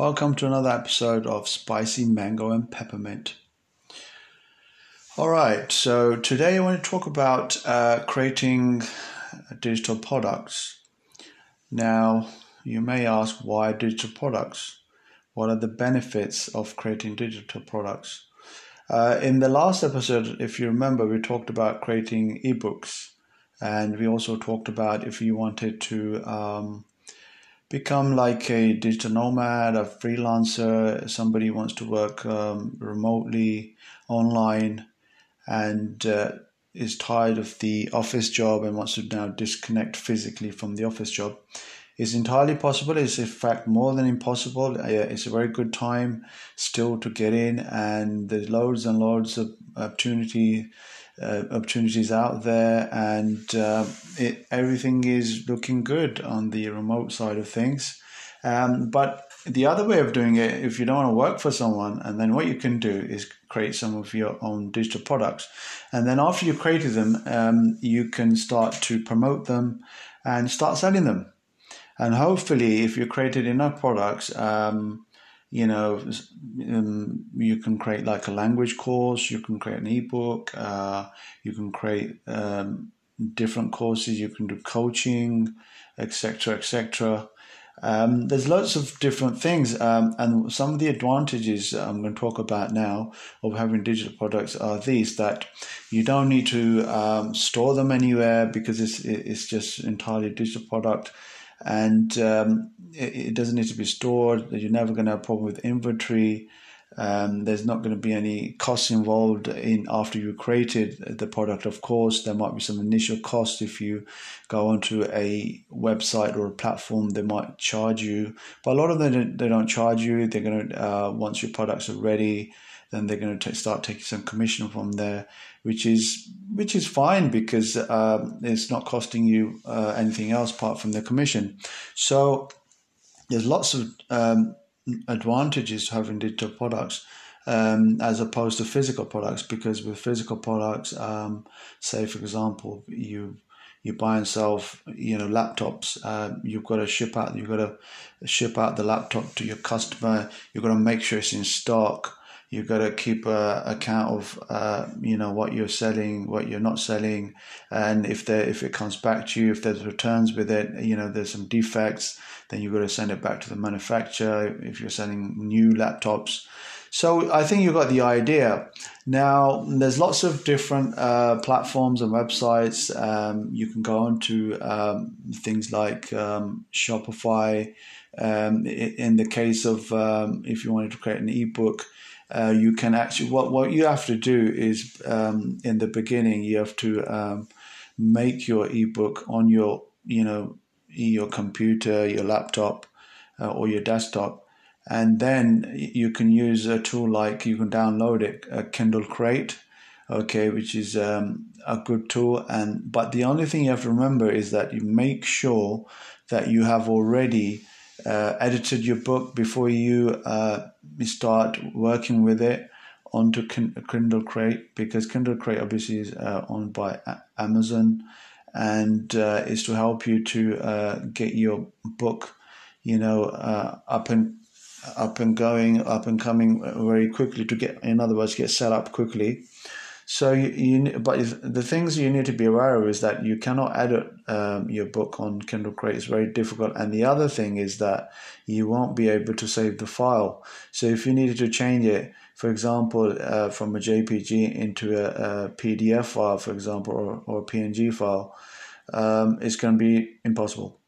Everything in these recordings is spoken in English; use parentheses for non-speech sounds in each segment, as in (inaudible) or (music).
Welcome to another episode of Spicy Mango and Peppermint. All right, so today I want to talk about uh, creating digital products. Now, you may ask why digital products? What are the benefits of creating digital products? Uh, in the last episode, if you remember, we talked about creating ebooks, and we also talked about if you wanted to um, become like a digital nomad, a freelancer, somebody wants to work um, remotely, online, and uh, is tired of the office job and wants to now disconnect physically from the office job is entirely possible. It's in fact more than impossible. It's a very good time still to get in, and there's loads and loads of opportunity uh, opportunities out there, and uh, it, everything is looking good on the remote side of things. Um, but the other way of doing it, if you don't want to work for someone, and then what you can do is create some of your own digital products. And then after you've created them, um, you can start to promote them and start selling them. And hopefully, if you've created enough products, um, you know, um, you can create like a language course, you can create an ebook, uh, you can create um, different courses, you can do coaching, etc., etc. Um, there's lots of different things, um, and some of the advantages I'm going to talk about now of having digital products are these: that you don't need to um, store them anywhere because it's it's just entirely digital product and um, it, it, doesn't need to be stored. You're never going to have a problem with inventory. Um, there's not going to be any costs involved in after you created the product. Of course, there might be some initial cost if you go onto a website or a platform. They might charge you, but a lot of them they don't charge you. They're going to uh, once your products are ready, then they're going to start taking some commission from there, which is which is fine because um, it's not costing you uh, anything else apart from the commission. So there's lots of um, advantages to having digital products. Um, as opposed to physical products, because with physical products, um, say for example, you you buy and sell, you know, laptops. Uh, you've got to ship out. You've got to ship out the laptop to your customer. You've got to make sure it's in stock you've got to keep a account of uh, you know what you're selling, what you're not selling, and if there if it comes back to you, if there's returns with it, you know there's some defects, then you've got to send it back to the manufacturer. If you're selling new laptops. So I think you've got the idea. Now there's lots of different uh, platforms and websites. Um, you can go on to um, things like um, Shopify. Um, in the case of um, if you wanted to create an ebook, uh, you can actually what what you have to do is um, in the beginning you have to um, make your ebook on your you know your computer, your laptop, uh, or your desktop, and then you can use a tool like you can download it, a Kindle Create, okay, which is um, a good tool. And but the only thing you have to remember is that you make sure that you have already uh, edited your book before you uh, start working with it onto Kindle Create because Kindle Create obviously is uh, owned by Amazon and uh, is to help you to uh, get your book, you know, uh, up and up and going, up and coming very quickly to get, in other words, get set up quickly. So you, you, but the things you need to be aware of is that you cannot edit um, your book on Kindle Create. It's very difficult. And the other thing is that you won't be able to save the file. So if you needed to change it, for example, uh, from a JPG into a, a, PDF file, for example, or, or a PNG file, um, it's going to be impossible.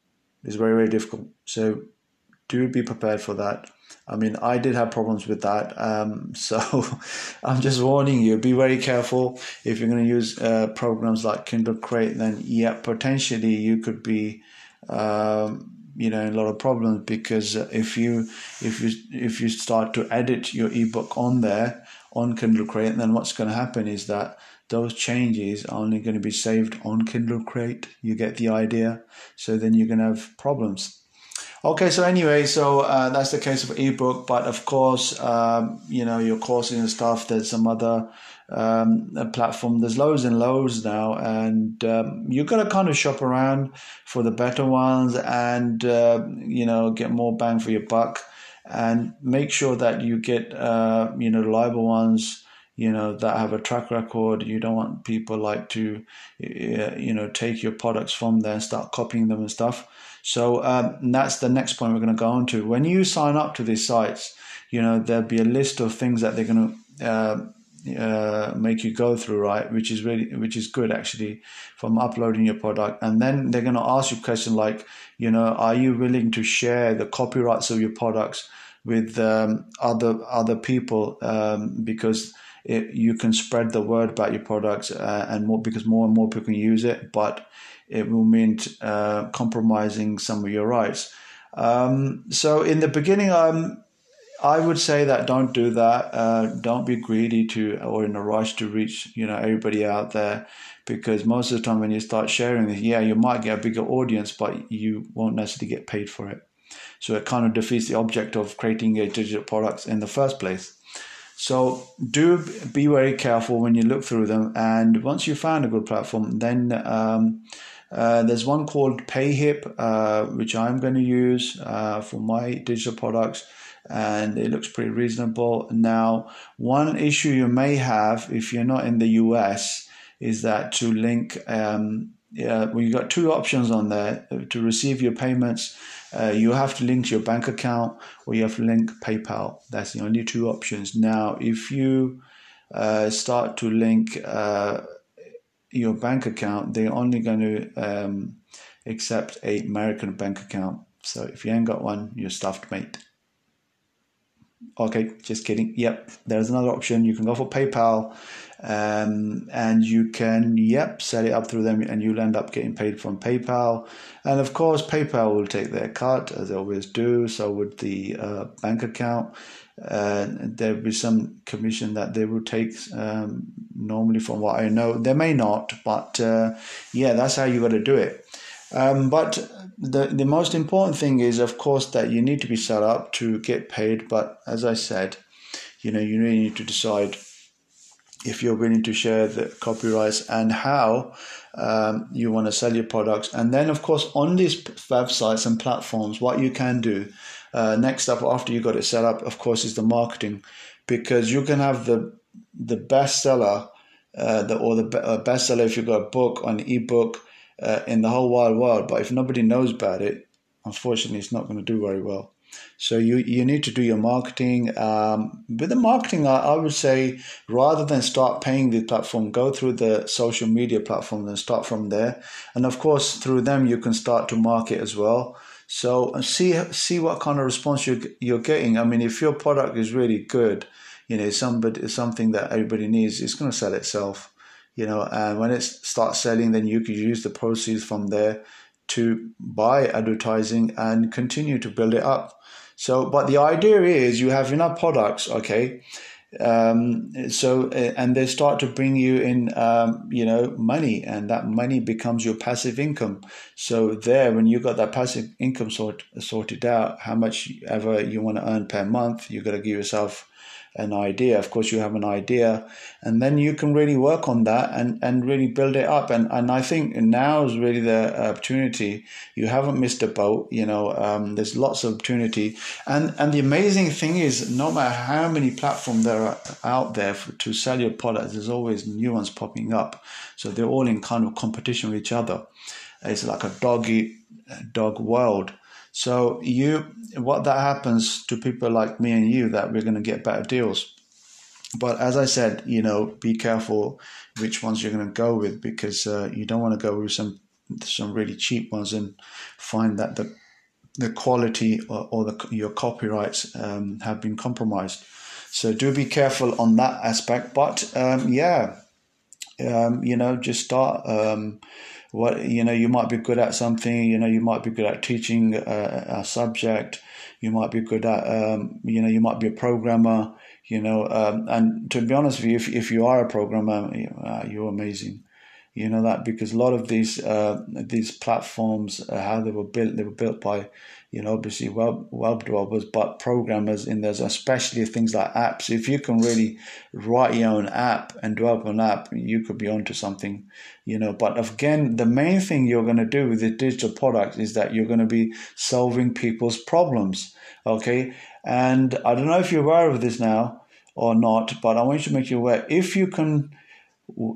It's very, very difficult. So do be prepared for that. I mean, I did have problems with that. Um, (laughs) so I'm just warning you, be very careful. If you're going to use uh, programs like Kindle Create, then yeah, potentially you could be, um, you know, a lot of problems because if you if you if you start to edit your ebook on there on Kindle Create, then what's going to happen is that those changes are only going to be saved on Kindle Create. You get the idea. So then you're going to have problems. Okay, so anyway, so uh, that's the case of ebook, but of course, um, you know, your courses and stuff. There's some other um, platform. There's loads and loads now, and um, you've got to kind of shop around for the better ones, and uh, you know, get more bang for your buck. and make sure that you get uh, you know reliable ones you know that have a track record you don't want people like to you know take your products from there and start copying them and stuff so um, that's the next point we're going to go on to when you sign up to these sites you know there'll be a list of things that they're going to uh, uh, make you go through, right? Which is really, which is good actually from uploading your product. And then they're going to ask you a question like, you know, are you willing to share the copyrights of your products with um, other other people um, because it, you can spread the word about your products uh, and more because more and more people can use it, but it will mean uh, compromising some of your rights. Um, so in the beginning, I'm I would say that don't do that. Uh, don't be greedy to or in a rush to reach you know everybody out there, because most of the time when you start sharing yeah, you might get a bigger audience, but you won't necessarily get paid for it. So it kind of defeats the object of creating a digital products in the first place. So do be very careful when you look through them. And once you found a good platform, then um, uh, there's one called PayHip, uh, which I'm going to use uh, for my digital products and it looks pretty reasonable. Now, one issue you may have if you're not in the US is that to link, um, well, you've got two options on there to receive your payments. Uh, you have to link your bank account or you have to link PayPal. That's the only two options. Now, if you uh, start to link your bank account, they're only going to um, accept a American bank account. So if you ain't got one, you're stuffed, mate. Okay, just kidding. Yep, there's another option. You can go for PayPal, um, and you can yep set it up through them, and you'll end up getting paid from PayPal. And of course, PayPal will take their cut as they always do. So would the uh, bank account. Uh, there'll be some commission that they will take um, normally from what I know. They may not, but uh, yeah, that's how you got to do it. Um, but the, the most important thing is, of course, that you need to be set up to get paid. But as I said, you know, you really need to decide if you're willing to share the copyrights and how um, you want to sell your products. And then, of course, on these websites and platforms, what you can do uh, next up after you got it set up, of course, is the marketing, because you can have the the bestseller, uh, the, or the uh, bestseller if you've got a book on ebook uh, in the whole wide world. But if nobody knows about it, unfortunately, it's not going to do very well. So you you need to do your marketing. Um, with the marketing, I, I, would say rather than start paying the platform, go through the social media platform and start from there. And of course, through them you can start to market as well. So uh, see see what kind of response you're you're getting. I mean, if your product is really good, you know, somebody something that everybody needs, it's going to sell itself you know, and when it starts selling, then you could use the proceeds from there to buy advertising and continue to build it up. So, but the idea is you have enough products, okay? Um, so, and they start to bring you in, um, you know, money, and that money becomes your passive income. So, there, when you got that passive income sort sorted out, how much ever you want to earn per month, you've got to give yourself an idea. Of course, you have an idea, and then you can really work on that and, and really build it up. And and I think now is really the opportunity. You haven't missed a boat. You know, um, there's lots of opportunity. And and the amazing thing is, no matter how many platforms there are out there for, to sell your products, there's always new ones popping up. So they're all in kind of competition with each other. It's like a dog eat dog world. So you, what that happens to people like me and you, that we're going to get better deals. But as I said, you know, be careful which ones you're going to go with because uh, you don't want to go with some some really cheap ones and find that the the quality or, or the, your copyrights um, have been compromised. So do be careful on that aspect. But um, yeah, um, you know, just start um, what you know you might be good at something you know you might be good at teaching a, a subject you might be good at um, you know you might be a programmer you know um, and to be honest with you if, if you are a programmer uh, you're amazing. You know that because a lot of these uh, these platforms, uh, how they were built, they were built by you know, obviously web, web developers, but programmers in there's especially things like apps. If you can really write your own app and develop an app, you could be onto something, you know. But again, the main thing you're going to do with the digital product is that you're going to be solving people's problems, okay? And I don't know if you're aware of this now or not, but I want you to make you aware. If you can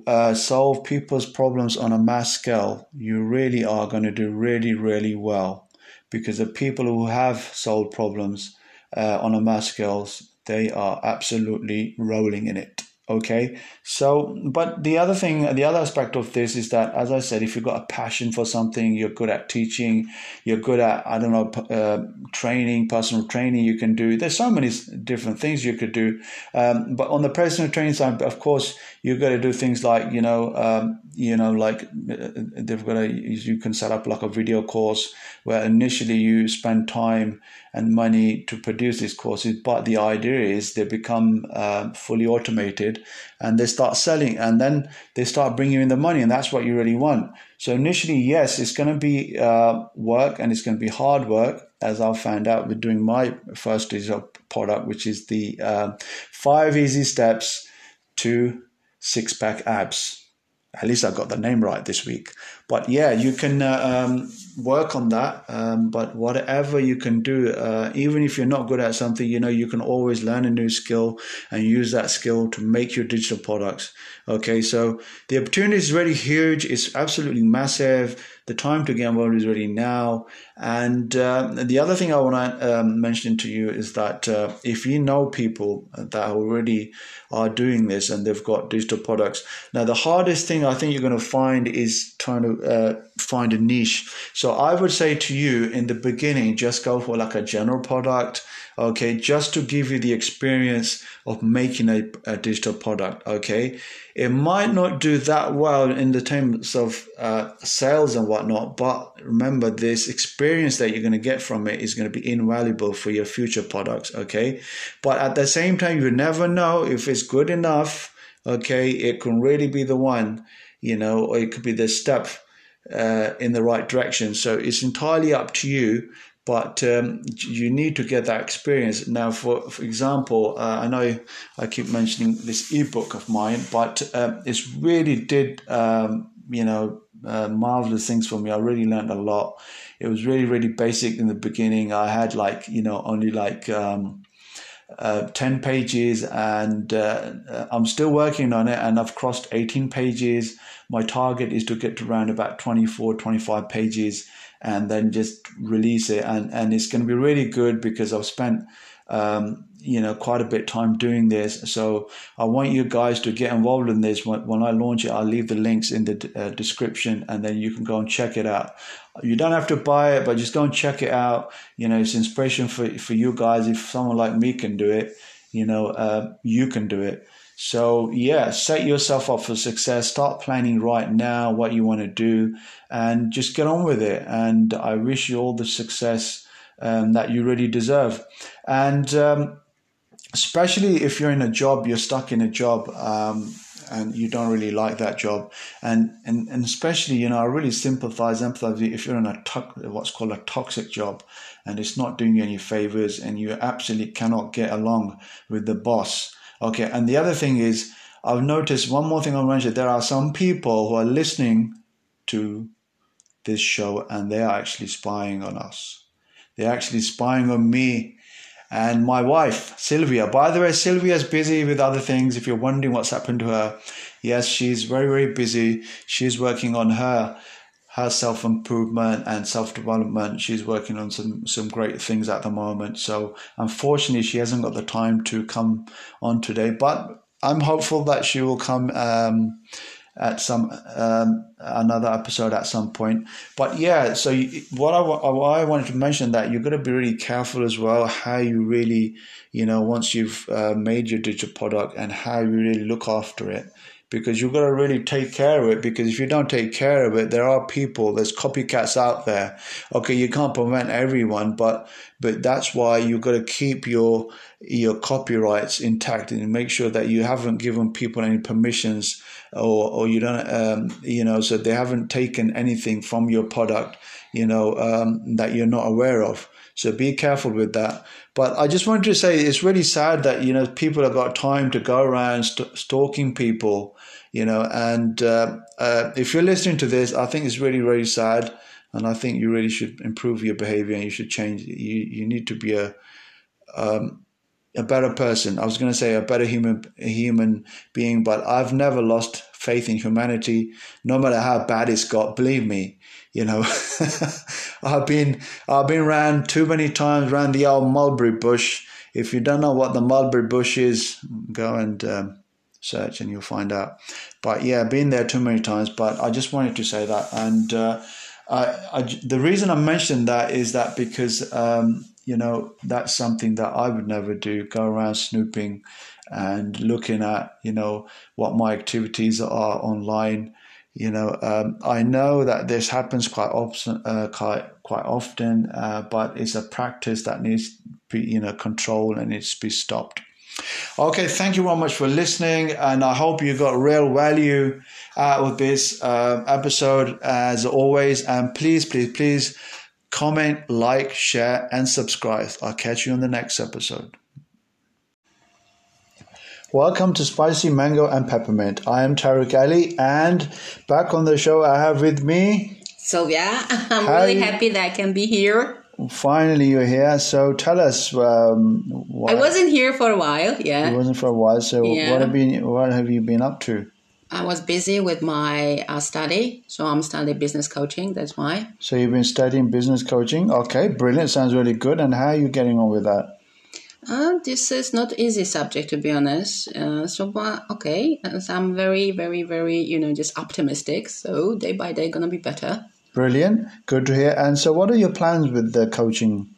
uh, solve people's problems on a mass scale, you really are going to do really, really well because the people who have solved problems uh, on a mass scale, they are absolutely rolling in it. Okay, so but the other thing, the other aspect of this is that, as I said, if you've got a passion for something, you're good at teaching, you're good at I don't know uh, training, personal training. You can do. There's so many different things you could do. Um, but on the personal training side, of course, you've got to do things like you know, um, you know, like uh, they've got to. You can set up like a video course where initially you spend time and money to produce these courses, but the idea is they become uh, fully automated and they start selling and then they start bringing in the money and that's what you really want. So initially, yes, it's going to be uh, work and it's going to be hard work as I found out with doing my first digital product, which is the uh, five easy steps to six pack abs at least I got the name right this week. But yeah, you can uh, um, work on that. Um, but whatever you can do, uh, even if you're not good at something, you know, you can always learn a new skill and use that skill to make your digital products. Okay, so the opportunity is really huge. It's absolutely massive. The time to get involved is really now. And uh, the other thing I want to um, mention to you is that uh, if you know people that already are doing this and they've got digital products, now the hardest thing I think you're going to find is trying to uh, find a niche. So I would say to you in the beginning, just go for like a general product okay, just to give you the experience of making a, a digital product, okay. It might not do that well in the terms of uh, sales and whatnot, but remember this experience that you're going to get from it is going to be invaluable for your future products, okay. But at the same time, you never know if it's good enough, okay. It can really be the one, you know, or it could be the step uh, in the right direction. So it's entirely up to you but um, you need to get that experience. Now, for, for example, uh, I know I keep mentioning this ebook of mine, but uh, it's really did, um, you know, uh, marvelous things for me. I really learned a lot. It was really, really basic in the beginning. I had like, you know, only like, um, uh, 10 pages and uh, I'm still working on it and I've crossed 18 pages. My target is to get to around about 24, 25 pages and then just release it. And, and it's going to be really good because I've spent, um, you know, quite a bit time doing this. So I want you guys to get involved in this. When, when I launch it, I'll leave the links in the uh, description and then you can go and check it out. You don't have to buy it, but just go and check it out. You know, it's inspiration for, for you guys. If someone like me can do it, you know, uh, you can do it. So, yeah, set yourself up for success. Start planning right now what you want to do and just get on with it. And I wish you all the success um, that you really deserve. And um, especially if you're in a job, you're stuck in a job. Um, and you don't really like that job, and, and and especially you know I really sympathize, empathize if you're in a to- what's called a toxic job, and it's not doing you any favors, and you absolutely cannot get along with the boss Okay, and the other thing is, I've noticed one more thing I'll mention. There are some people who are listening to this show and they are actually spying on us. They're actually spying on me and my wife, Sylvia. By the way, Sylvia's busy with other things. If you're wondering what's happened to her, yes, she's very, very busy. She's working on her her self improvement and self development. She's working on some some great things at the moment. So unfortunately, she hasn't got the time to come on today. But I'm hopeful that she will come um, at some um, another episode at some point. But yeah, so you, what I what I wanted to mention that you've got to be really careful as well how you really you know once you've uh, made your digital product and how you really look after it because you've got to really take care of it because if you don't take care of it there are people there's copycats out there. Okay you can't prevent everyone but but that's why you've got to keep your your copyrights intact and make sure that you haven't given people any permissions or or you don't um, you know so they haven't taken anything from your product you know um, that you're not aware of so be careful with that. But I just wanted to say it's really sad that you know people have got time to go around st- stalking people, you know. And uh, uh, if you're listening to this, I think it's really really sad, and I think you really should improve your behavior and you should change. You you need to be a um, a better person. I was going to say a better human human being, but I've never lost faith in humanity, no matter how bad it's got. Believe me, you know, (laughs) I've been I've been around too many times around the old mulberry bush. If you don't know what the mulberry bush is, go and um, search and you'll find out. But yeah, been there too many times. But I just wanted to say that, and uh, I, I, the reason I mentioned that is that because um, you know that's something that I would never do. Go around snooping and looking at you know what my activities are online you know, um, I know that this happens quite often, uh, quite quite often, uh, but it's a practice that needs be, you know, controlled and needs to be stopped. Okay, thank you very much for listening, and I hope you got real value out of this uh, episode as always. And please, please, please comment, like, share, and subscribe. I'll catch you on the next episode. Welcome to Spicy Mango and Peppermint. I am Tariq Ali, and back on the show, I have with me Sylvia. (laughs) I'm really happy that I can be here. Finally, you're here. So tell us. Um, I wasn't here for a while. Yeah, you wasn't for a while. So yeah. what have been? What have you been up to? I was busy with my uh, study, so I'm studying business coaching. That's why. So you've been studying business coaching. Okay, brilliant. Sounds really good. And how are you getting on with that? Uh, this is not easy subject to be honest. Uh, so, but okay, so I'm very, very, very, you know, just optimistic. So day by day, gonna be better. Brilliant, good to hear. And so, what are your plans with the coaching?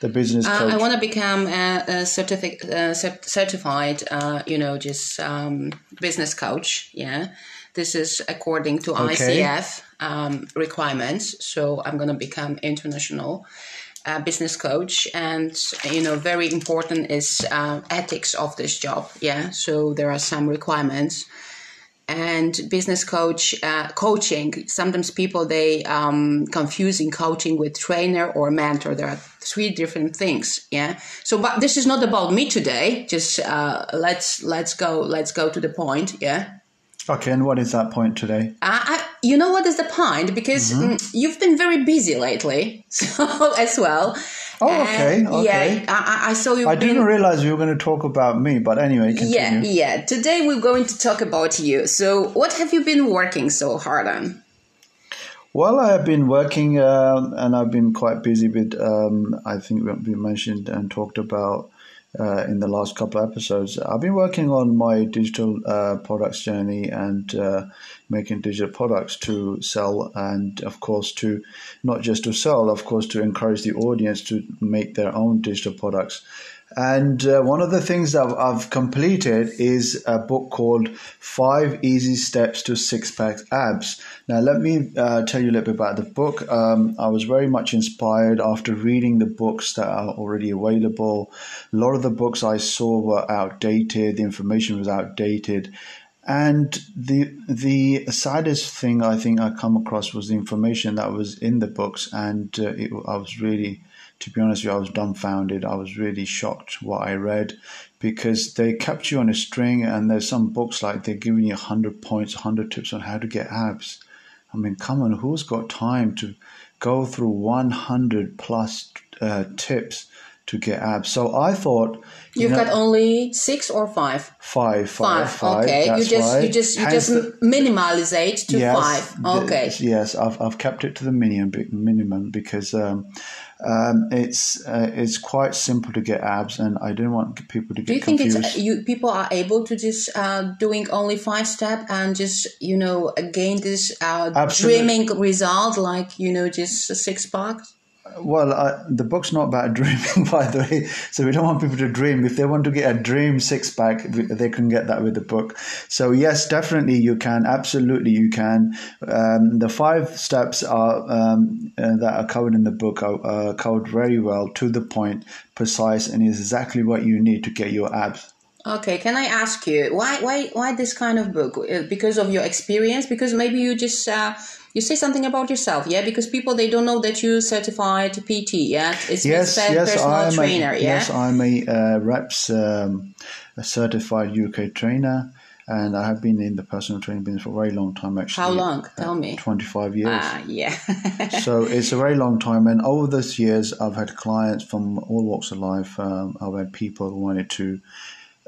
The business uh, I want to become a, a certific- uh, certified, uh, you know, just um, business coach. Yeah, this is according to okay. ICF um, requirements. So I'm going to become international uh, business coach. And you know very important is uh, ethics of this job. Yeah so there are some requirements. And business coach uh, coaching sometimes people they um, confusing coaching with trainer or mentor. There are three different things. Yeah so but this is not about me today. Just uh, let's let's go let's go to the point. Yeah Okay, and what is that point today? Uh, I, you know what is the point? Because mm-hmm. Mm, you've been very busy lately, (laughs) so as well. Oh, okay, okay. Yeah, I, I saw you. I been... didn't realize you were going to talk about me, but anyway, continue. Yeah, yeah. Today we're going to talk about you. So, what have you been working so hard on? Well, I have been working, uh, and I've been quite busy with. Um, I think we mentioned and talked about uh, in the last couple of episodes. I've been working on my digital uh, products journey and uh, making digital products to sell, and of course, to not just to sell, of course, to encourage the audience to make their own digital products. And uh, one of the things that I've, completed is a book called Five Easy Steps to Six Pack Abs. Now, let me uh, tell you a little bit about the book. Um, I was very much inspired after reading the books that are already available. A lot of the books I saw were outdated, the information was outdated. And the the saddest thing I think I come across was the information that was in the books, and uh, it, I was really to be honest with you, I was dumbfounded. I was really shocked what I read because they kept you on a string, and there's some books like they're giving you 100 points, 100 tips on how to get abs. I mean, come on, who's got time to go through 100 plus uh, tips to get abs? So I thought you You've know, got only six or five. Five, five, five. Okay, you just right. you just you Hence just minimize it to yes, five. Okay. The, yes, I've, I've kept it to the minimum minimum because um, um, it's uh, it's quite simple to get abs, and I don't want people to get. Do you confused. think it's you people are able to just uh, doing only five step and just you know gain this uh, dreaming result like you know just six pack? Well, uh, the book's not about (laughs) dreaming, by the way. So we don't want people to dream. If they want to get a dream six pack, they can get that with the book. So yes, definitely you can. Absolutely, you can. Um, the five steps are um, uh, that are covered in the book are uh, covered very well, to the point, precise, and is exactly what you need to get your abs. Okay, can I ask you why why why this kind of book? Uh, because of your experience? Because maybe you just uh, you say something about yourself, yeah? Because people they don't know that you certified PT, yeah? It's yes, yes, personal I'm trainer, a, yeah. Yes, I'm a uh, reps um, a certified UK trainer. And I have been in the personal training business for a very long time, actually. How long? Tell me. 25 years. Ah, yeah. (laughs) so it's a very long time. And over those years, I've had clients from all walks of life. Um, I've had people who wanted to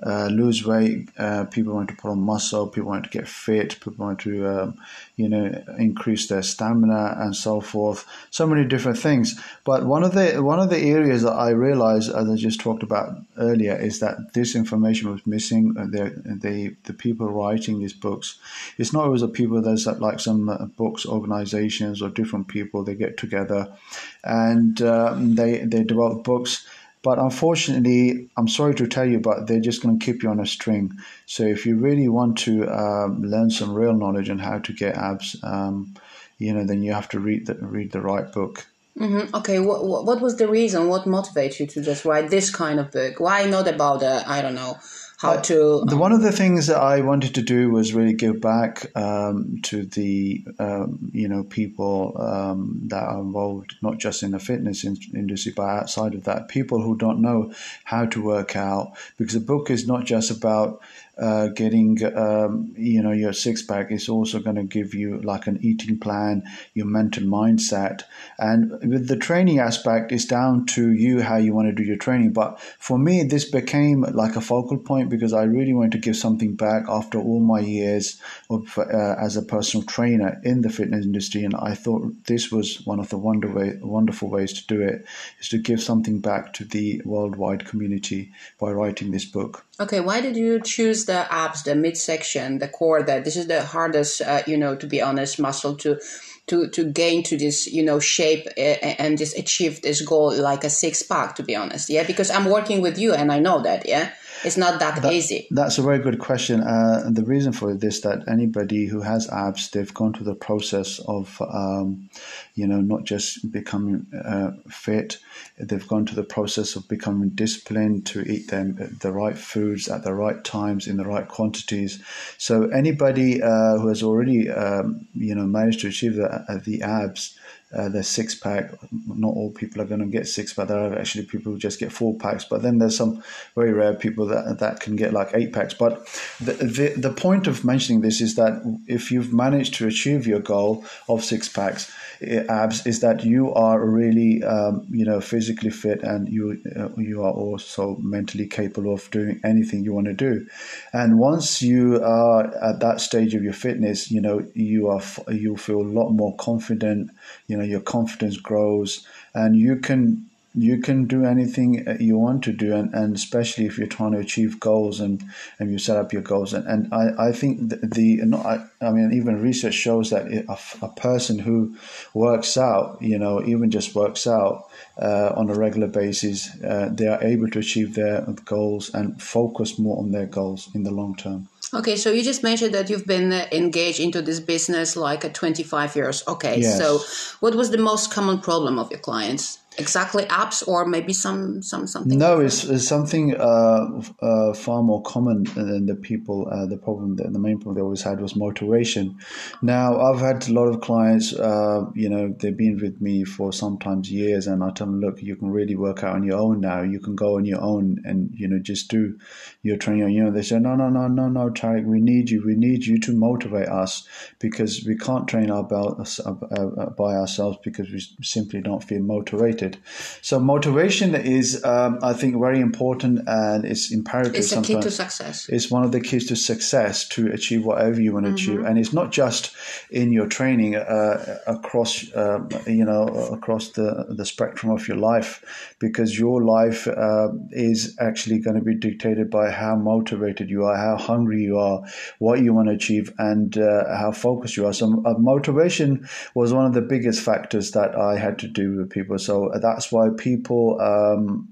uh, lose weight. Uh, people want to put on muscle. People want to get fit. People want to, um, you know, increase their stamina and so forth. So many different things. But one of the one of the areas that I realized, as I just talked about earlier, is that this information was missing. Uh, the the the people writing these books, it's not always the people there's like some uh, books organizations or different people they get together, and um, they they develop books but unfortunately, I'm sorry to tell you, but they're just going to keep you on a string. So if you really want to um, learn some real knowledge on how to get abs, um, you know, then you have to read the read the right book. Mm-hmm. Okay, what, what was the reason? What motivates you to just write this kind of book? Why not about I don't know how uh, to. The, one of the things that I wanted to do was really give back um, to the um, you know people um, that are involved not just in the fitness in- industry but outside of that, people who don't know how to work out because the book is not just about uh, getting um, you know your six pack is also going to give you like an eating plan your mental mindset. And with the training aspect it's down to you how you want to do your training. But for me this became like a focal point because i really wanted to give something back after all my years of, uh, as a personal trainer in the fitness industry. And i thought this was one of the wonder way, wonderful ways to do it is to give something back to the worldwide community by writing this book Okay, why did you choose the abs, the midsection, the core? That this is the hardest, uh, you know, to be honest, muscle to to to gain to this, you know, shape and just achieve this goal like a six pack. To be honest, yeah, because I'm working with you and I know that, yeah. It's not that, that easy. That's a very good question. Uh, and the reason for this that anybody who has abs, they've gone through the process of, um, you know, not just becoming uh, fit, they've gone to the process of becoming disciplined to eat them the right foods at the right times in the right quantities. So anybody uh, who has already, um, you know, managed to achieve the, uh, the abs, uh, the six pack. Not all people are going to get six pack. There are actually people who just get four packs. But then there's some very rare people that that can get like eight packs. But the, the the point of mentioning this is that if you've managed to achieve your goal of six packs, abs is that you are really um, you know physically fit and you uh, you are also mentally capable of doing anything you want to do. And once you are at that stage of your fitness you know you are you feel a lot more confident you know your confidence grows and you can you can do anything you want to do and, and especially if you're trying to achieve goals and, and you set up your goals and, and I, I think the, the I, I mean even research shows that a, a person who works out you know even just works out uh, on a regular basis uh, they are able to achieve their goals and focus more on their goals in the long term Okay, so you just mentioned that you've been uh, engaged into this business like at 25 years. Okay, yes. so what was the most common problem of your clients? Exactly apps or maybe some some something no it's, it's, something uh, uh, far more common than the people uh, the problem the main problem they always had was motivation now i've had a lot of clients uh, you know they've been with me for sometimes years and i tell them look you can really work out on your own now. You can go on your own and you know just do your training you know they say no no no no no Tariq we need you. We need you to motivate us because we can't train our belt uh, uh, by ourselves because we simply don't feel motivated motivated. So motivation is, um, I think, very important and it's imperative. It's the key to success. It's one of the keys to success to achieve whatever you want to mm-hmm. achieve, and it's not just in your training uh, across, uh, you know, across the the spectrum of your life, because your life uh, is actually going to be dictated by how motivated you are, how hungry you are, what you want to achieve, and uh, how focused you are. So uh, motivation was one of the biggest factors that I had to do with people. So that's why people um,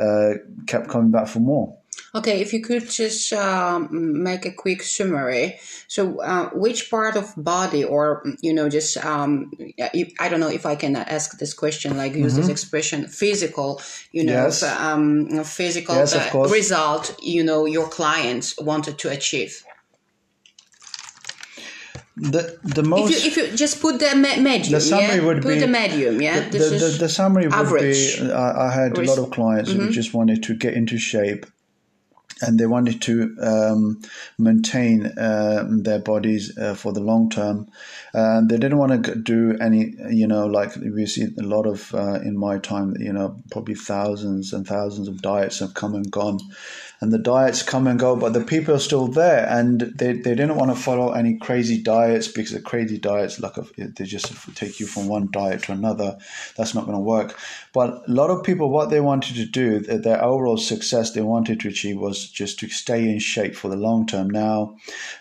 uh, kept coming back for more. Okay, if you could just um, make a quick summary. So, uh, which part of body, or you know, just um, I don't know if I can ask this question, like use mm-hmm. this expression, physical, you know, yes. um, physical yes, uh, result, you know, your clients wanted to achieve the the most if you, if you just put the medium the summary yeah? would put be the medium yeah the, the, the, the, summary would be I, I had a lot of clients mm-hmm. who just wanted to get into shape and they wanted to um, maintain uh, their bodies uh, for the long term. And they didn't want to do any, you know, like we see a lot of uh, in my time, you know, probably thousands and thousands of diets have come and gone and the diets come and go, but the people are still there, and they, they didn't want to follow any crazy diets because the crazy diets, like they just take you from one diet to another. That's not going to work. But a lot of people, what they wanted to do, their overall success they wanted to achieve was just to stay in shape for the long term. Now,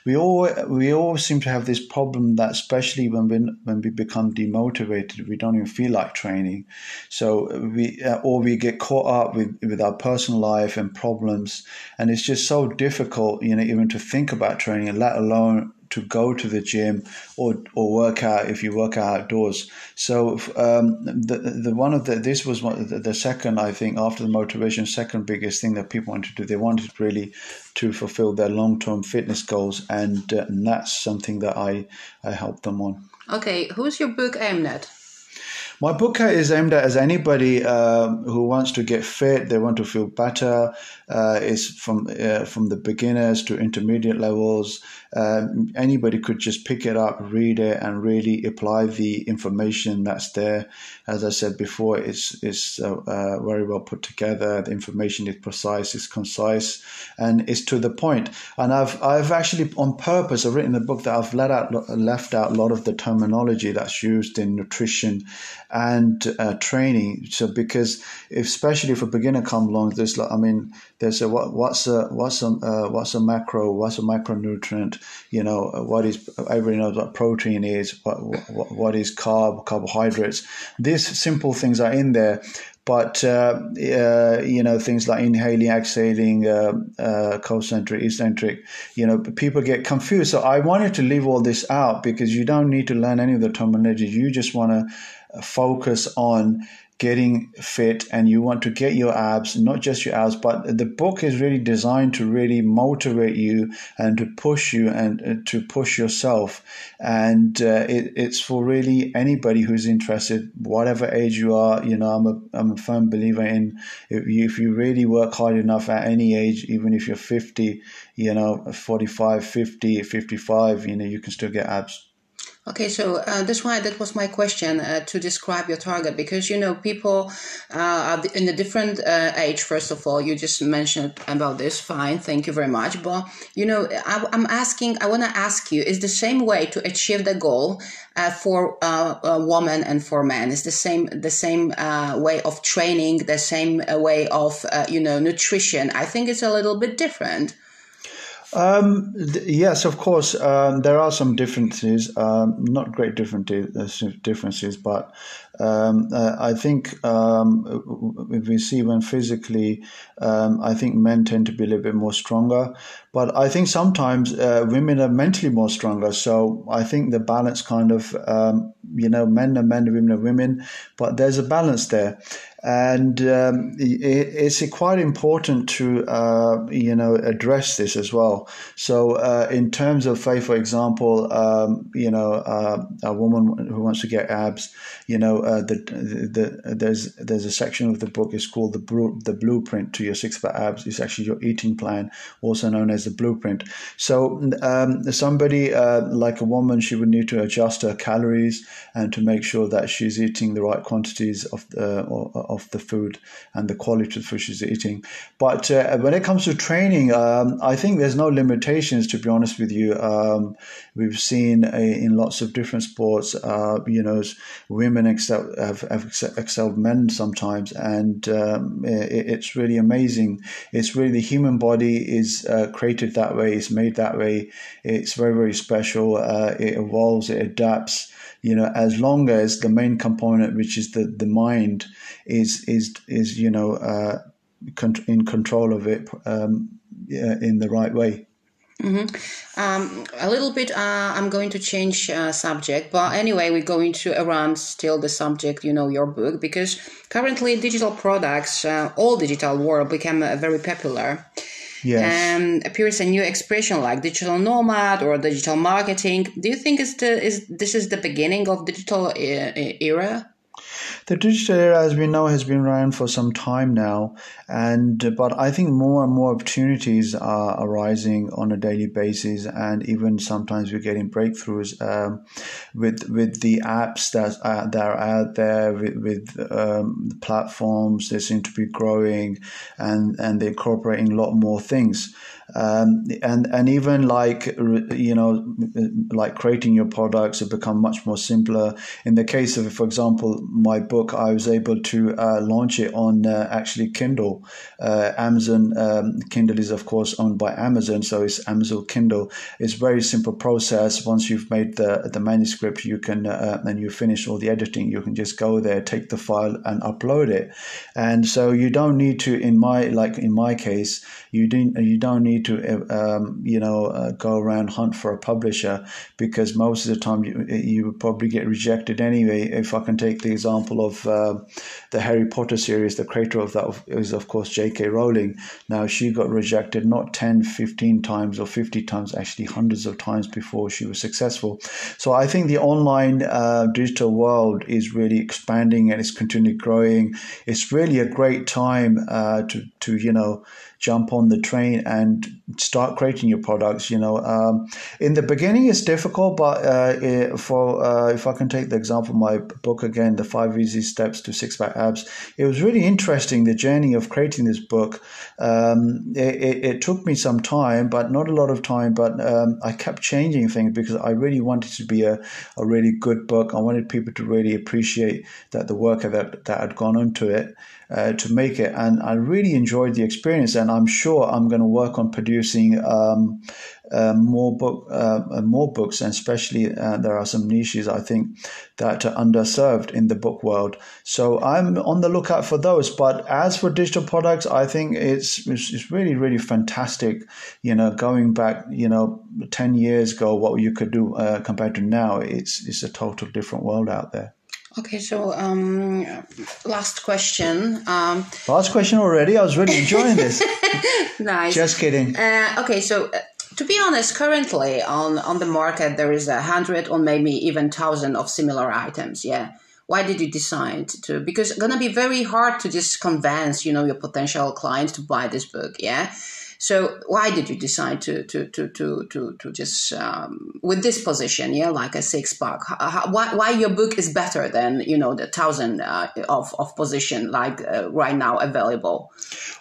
we all we all seem to have this problem that, especially when we when we become demotivated, we don't even feel like training. So we uh, or we get caught up with with our personal life and problems and it's just so difficult, you know, even to think about training, let alone to go to the gym or or work out if you work out outdoors. So um, the the one of the this was one the, the, second I think after the motivation second biggest thing that people wanted to do they wanted really to fulfill their long term fitness goals and, uh, and that's something that I I help them on. Okay, who's your book aimed at? My book is aimed at as anybody um, who wants to get fit, they want to feel better. Uh, it's from uh, from the beginners to intermediate levels. Um, anybody could just pick it up, read it, and really apply the information that's there. As I said before, it's it's uh, uh very well put together. The information is precise, it's concise, and it's to the point. And I've I've actually on purpose I've written a book that I've let out left out a lot of the terminology that's used in nutrition and uh, training. So because especially if a beginner come along, there's I mean, there's a what, what's a what's a uh, what's a macro, what's a micronutrient, you know, what is everybody knows what protein is, what what, what is carb, carbohydrates. These simple things are in there, but uh, uh, you know things like inhaling, exhaling, uh, uh, concentric, eccentric, you know, people get confused. So I wanted to leave all this out because you don't need to learn any of the terminology. You just want to focus on getting fit and you want to get your abs, not just your abs, but the book is really designed to really motivate you and to push you and uh, to push yourself. And uh, it, it's for really anybody who's interested, whatever age you are. You know, I'm a, I'm a firm believer in if you, if you really work hard enough at any age, even if you're 50, you know, 45, 50, 55, you know, you can still get abs. Okay, so uh, that's why that was my question uh, to describe your target because you know people uh, are in a different uh, age. First of all, you just mentioned about this. Fine, thank you very much. But you know, I, am asking. I want to ask you: Is the same way to achieve the goal uh, for uh, a woman and for men? Is the same the same way of training, the same way of you know nutrition? I think it's a little bit different. Um, th- yes, of course. Um, there are some differences, um, not great differences, uh, differences, but um, uh, I think um, if we see when physically, um, I think men tend to be a little bit more stronger. But I think sometimes uh, women are mentally more stronger. So I think the balance kind of, you know, men are men, women are women, but there's a balance there and um, it, it's quite important to uh, you know address this as well. So uh, in terms of say, for example, um, you know uh, a woman who wants to get abs, you know uh, the, the, the, there's there's a section of the book is called the the blueprint to your six pack abs. It's actually your eating plan, also known as the blueprint. So um, somebody uh, like a woman, she would need to adjust her calories and to make sure that she's eating the right quantities of the of the food and the quality of the food she's eating. But uh, when it comes to training, um, I think there's no limitations. To be honest with you, um, we've seen a, in lots of different sports, uh, you know, women excel, have, have excelled men sometimes, and um, it, it's really amazing. It's really the human body is uh, created that way. It's made that way. It's very very special. Uh, it evolves. It adapts you know as long as the main component which is the the mind is is is you know uh, in control of it um, in the right way Mm-hmm. Um, a little bit, uh, I'm going to change uh, subject, but anyway, we're going to around still the subject, you know, your book, because currently digital products, uh, all digital world become uh, very popular. Yes. Um, appears a new expression like digital nomad or digital marketing. Do you think is the is this is the beginning of digital uh, era? The digital era, as we know, has been around for some time now, and but I think more and more opportunities are arising on a daily basis, and even sometimes we're getting breakthroughs um, with with the apps that are, that are out there, with, with um, platforms. They seem to be growing, and and they're incorporating a lot more things um, and and even like you know like creating your products have become much more simpler. In the case of for example my book i was able to uh, launch it on uh, actually kindle. Uh, amazon um, kindle is of course owned by amazon so it's amazon kindle. It's very simple process. Once you've made the the manuscript you can uh, and you finish all the editing you can just go there take the file and upload it. And so you don't need to in my like in my case you didn't you don't need to um, you know uh, go around hunt for a publisher because most of the time you you would probably get rejected anyway. If I can take the example of uh, the Harry Potter series, the creator of that is of course J.K. Rowling. Now she got rejected not 10, 15 times or 50 times, actually hundreds of times before she was successful. So I think the online uh, digital world is really expanding and it's continually growing. It's really a great time uh, to to you know jump on the train and start creating your products. You know, um, in the beginning it's difficult, but uh, it, for uh, if I can take the example of my book again, the five easy steps to six pack abs, it was really interesting the journey of creating this book. Um, it, it, it, took me some time, but not a lot of time. But um, I kept changing things because I really wanted to be a, a really good book. I wanted people to really appreciate that the work that that had gone into it uh, to make it. And I really enjoyed the experience, and I'm sure I'm going to work on producing um, uh, more book, uh, more books, and especially uh, there are some niches I think that are underserved in the book world. So I'm on the lookout for those. But as for digital products, I think it's it's, it's really really fantastic. You know, going back, you know, ten years ago, what you could do uh, compared to now, it's it's a total different world out there. Okay, so um, last question. Um, last question already. I was really enjoying this. (laughs) nice. Just kidding. Uh, okay, so uh, to be honest, currently on on the market there is a hundred or maybe even thousand of similar items. Yeah. Why did you decide to? Because it's gonna be very hard to just convince you know your potential clients to buy this book. Yeah. So why did you decide to to to to to, to just um, with this position, yeah, like a six pack? Why why your book is better than you know the thousand uh, of of position like uh, right now available?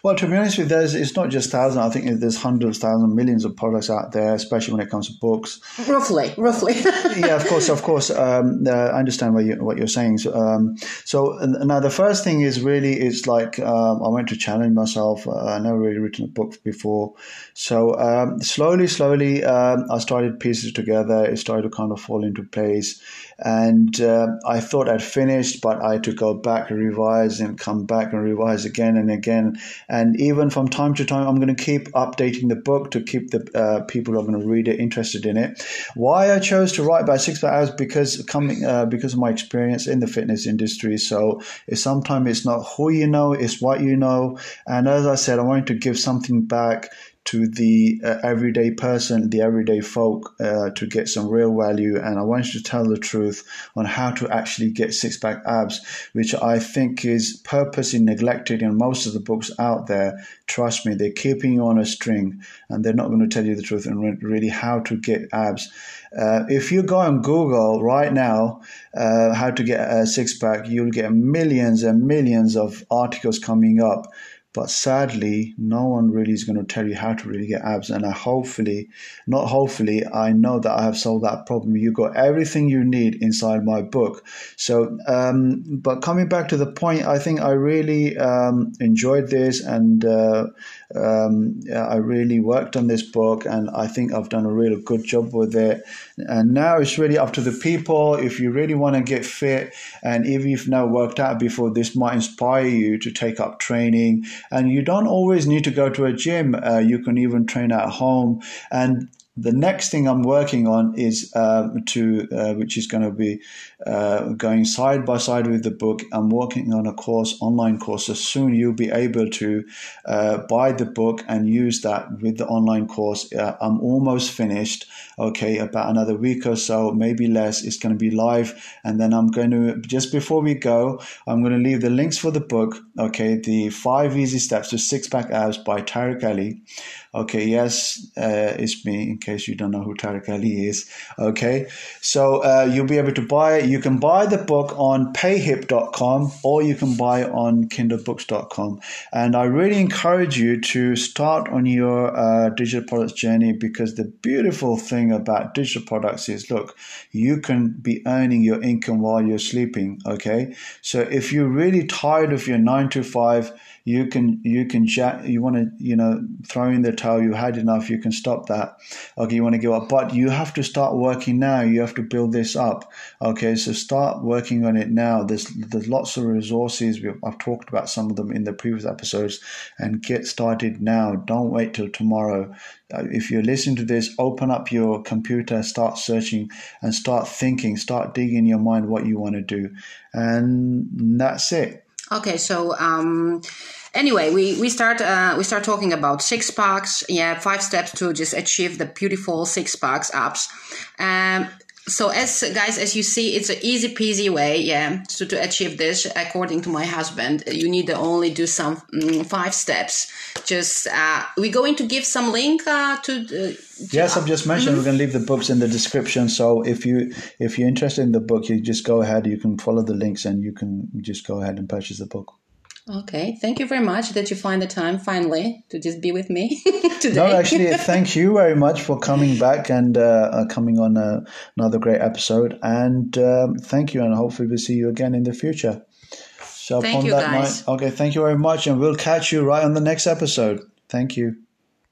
Well, to be honest with you, there's it's not just thousand. I think there's hundreds, thousands, millions of products out there, especially when it comes to books. Roughly, roughly. (laughs) yeah, of course, of course. Um, uh, I understand what you what you're saying. So, um, so now the first thing is really it's like um, I went to challenge myself. Uh, I never really written a book before before. So um, slowly, slowly, um, I started pieces together. It started to kind of fall into place. And uh, I thought I'd finished, but I had to go back and revise and come back and revise again and again. And even from time to time, I'm going to keep updating the book to keep the uh, people who are going to read it interested in it. Why I chose to write by six hours because coming uh, because of my experience in the fitness industry. So it's sometimes it's not who you know, it's what you know. And as I said, I wanted to give something back to the uh, everyday person, the everyday folk, uh, to get some real value. And I want you to tell the truth on how to actually get six pack abs, which I think is purposely neglected in most of the books out there. Trust me, they're keeping you on a string and they're not going to tell you the truth and really how to get abs. Uh, if you go on Google right now, uh, how to get a six pack, you'll get millions and millions of articles coming up. But sadly, no one really is going to tell you how to really get abs. And I hopefully, not hopefully, I know that I have solved that problem. You got everything you need inside my book. So, um, but coming back to the point, I think I really um, enjoyed this and uh, um, I really worked on this book and I think I've done a really good job with it. And now it's really up to the people. If you really want to get fit and if you've now worked out before, this might inspire you to take up training. And you don't always need to go to a gym. Uh, you can even train at home. And the next thing I'm working on is uh, to, uh, which is going to be uh, going side by side with the book. I'm working on a course, online course. So soon you'll be able to uh, buy the book and use that with the online course. Uh, I'm almost finished. Okay, about another week or so, maybe less. It's going to be live, and then I'm going to just before we go, I'm going to leave the links for the book. Okay, the five easy steps to six pack abs by Tariq Ali. Okay, yes, uh, it's me. In case you don't know who Tariq Ali is. Okay, so uh, you'll be able to buy it. You can buy the book on payhip.com or you can buy it on kindlebooks.com. And I really encourage you to start on your uh, digital products journey because the beautiful thing about digital products is look, you can be earning your income while you're sleeping. Okay, so if you're really tired of your nine to five, you can you can jack you want to you know throw in the towel you had enough you can stop that. Okay you want to give up but you have to start working now you have to build this up. Okay so start working on it now. There's there's lots of resources i've talked about some of them in the previous episodes and get started now. Don't wait till tomorrow. Uh, if you're listening to this open up your computer start searching and start thinking start digging in your mind what you want to do. And that's it Okay, so um, anyway, we we start uh, we start talking about six packs. Yeah, five steps to just achieve the beautiful six packs abs. Um, so as guys as you see it's an easy peasy way yeah to, to achieve this. According to my husband you need to only do some um, five steps. Just uh, we're going to give some link uh, to, uh, to yes i've just mentioned mm-hmm. we're going to leave the books in the description. So if you if you're interested in the book you just go ahead you can follow the links and you can just go ahead and purchase the book Okay, thank you very much that you find the time finally to just be with me (laughs) today. No, actually, thank you very much for coming back and uh, uh, coming on uh, another great episode. And um, thank you, and hopefully we'll see you again in the future. So thank you, guys. Night, okay, thank you very much, and we'll catch you right on the next episode. Thank you.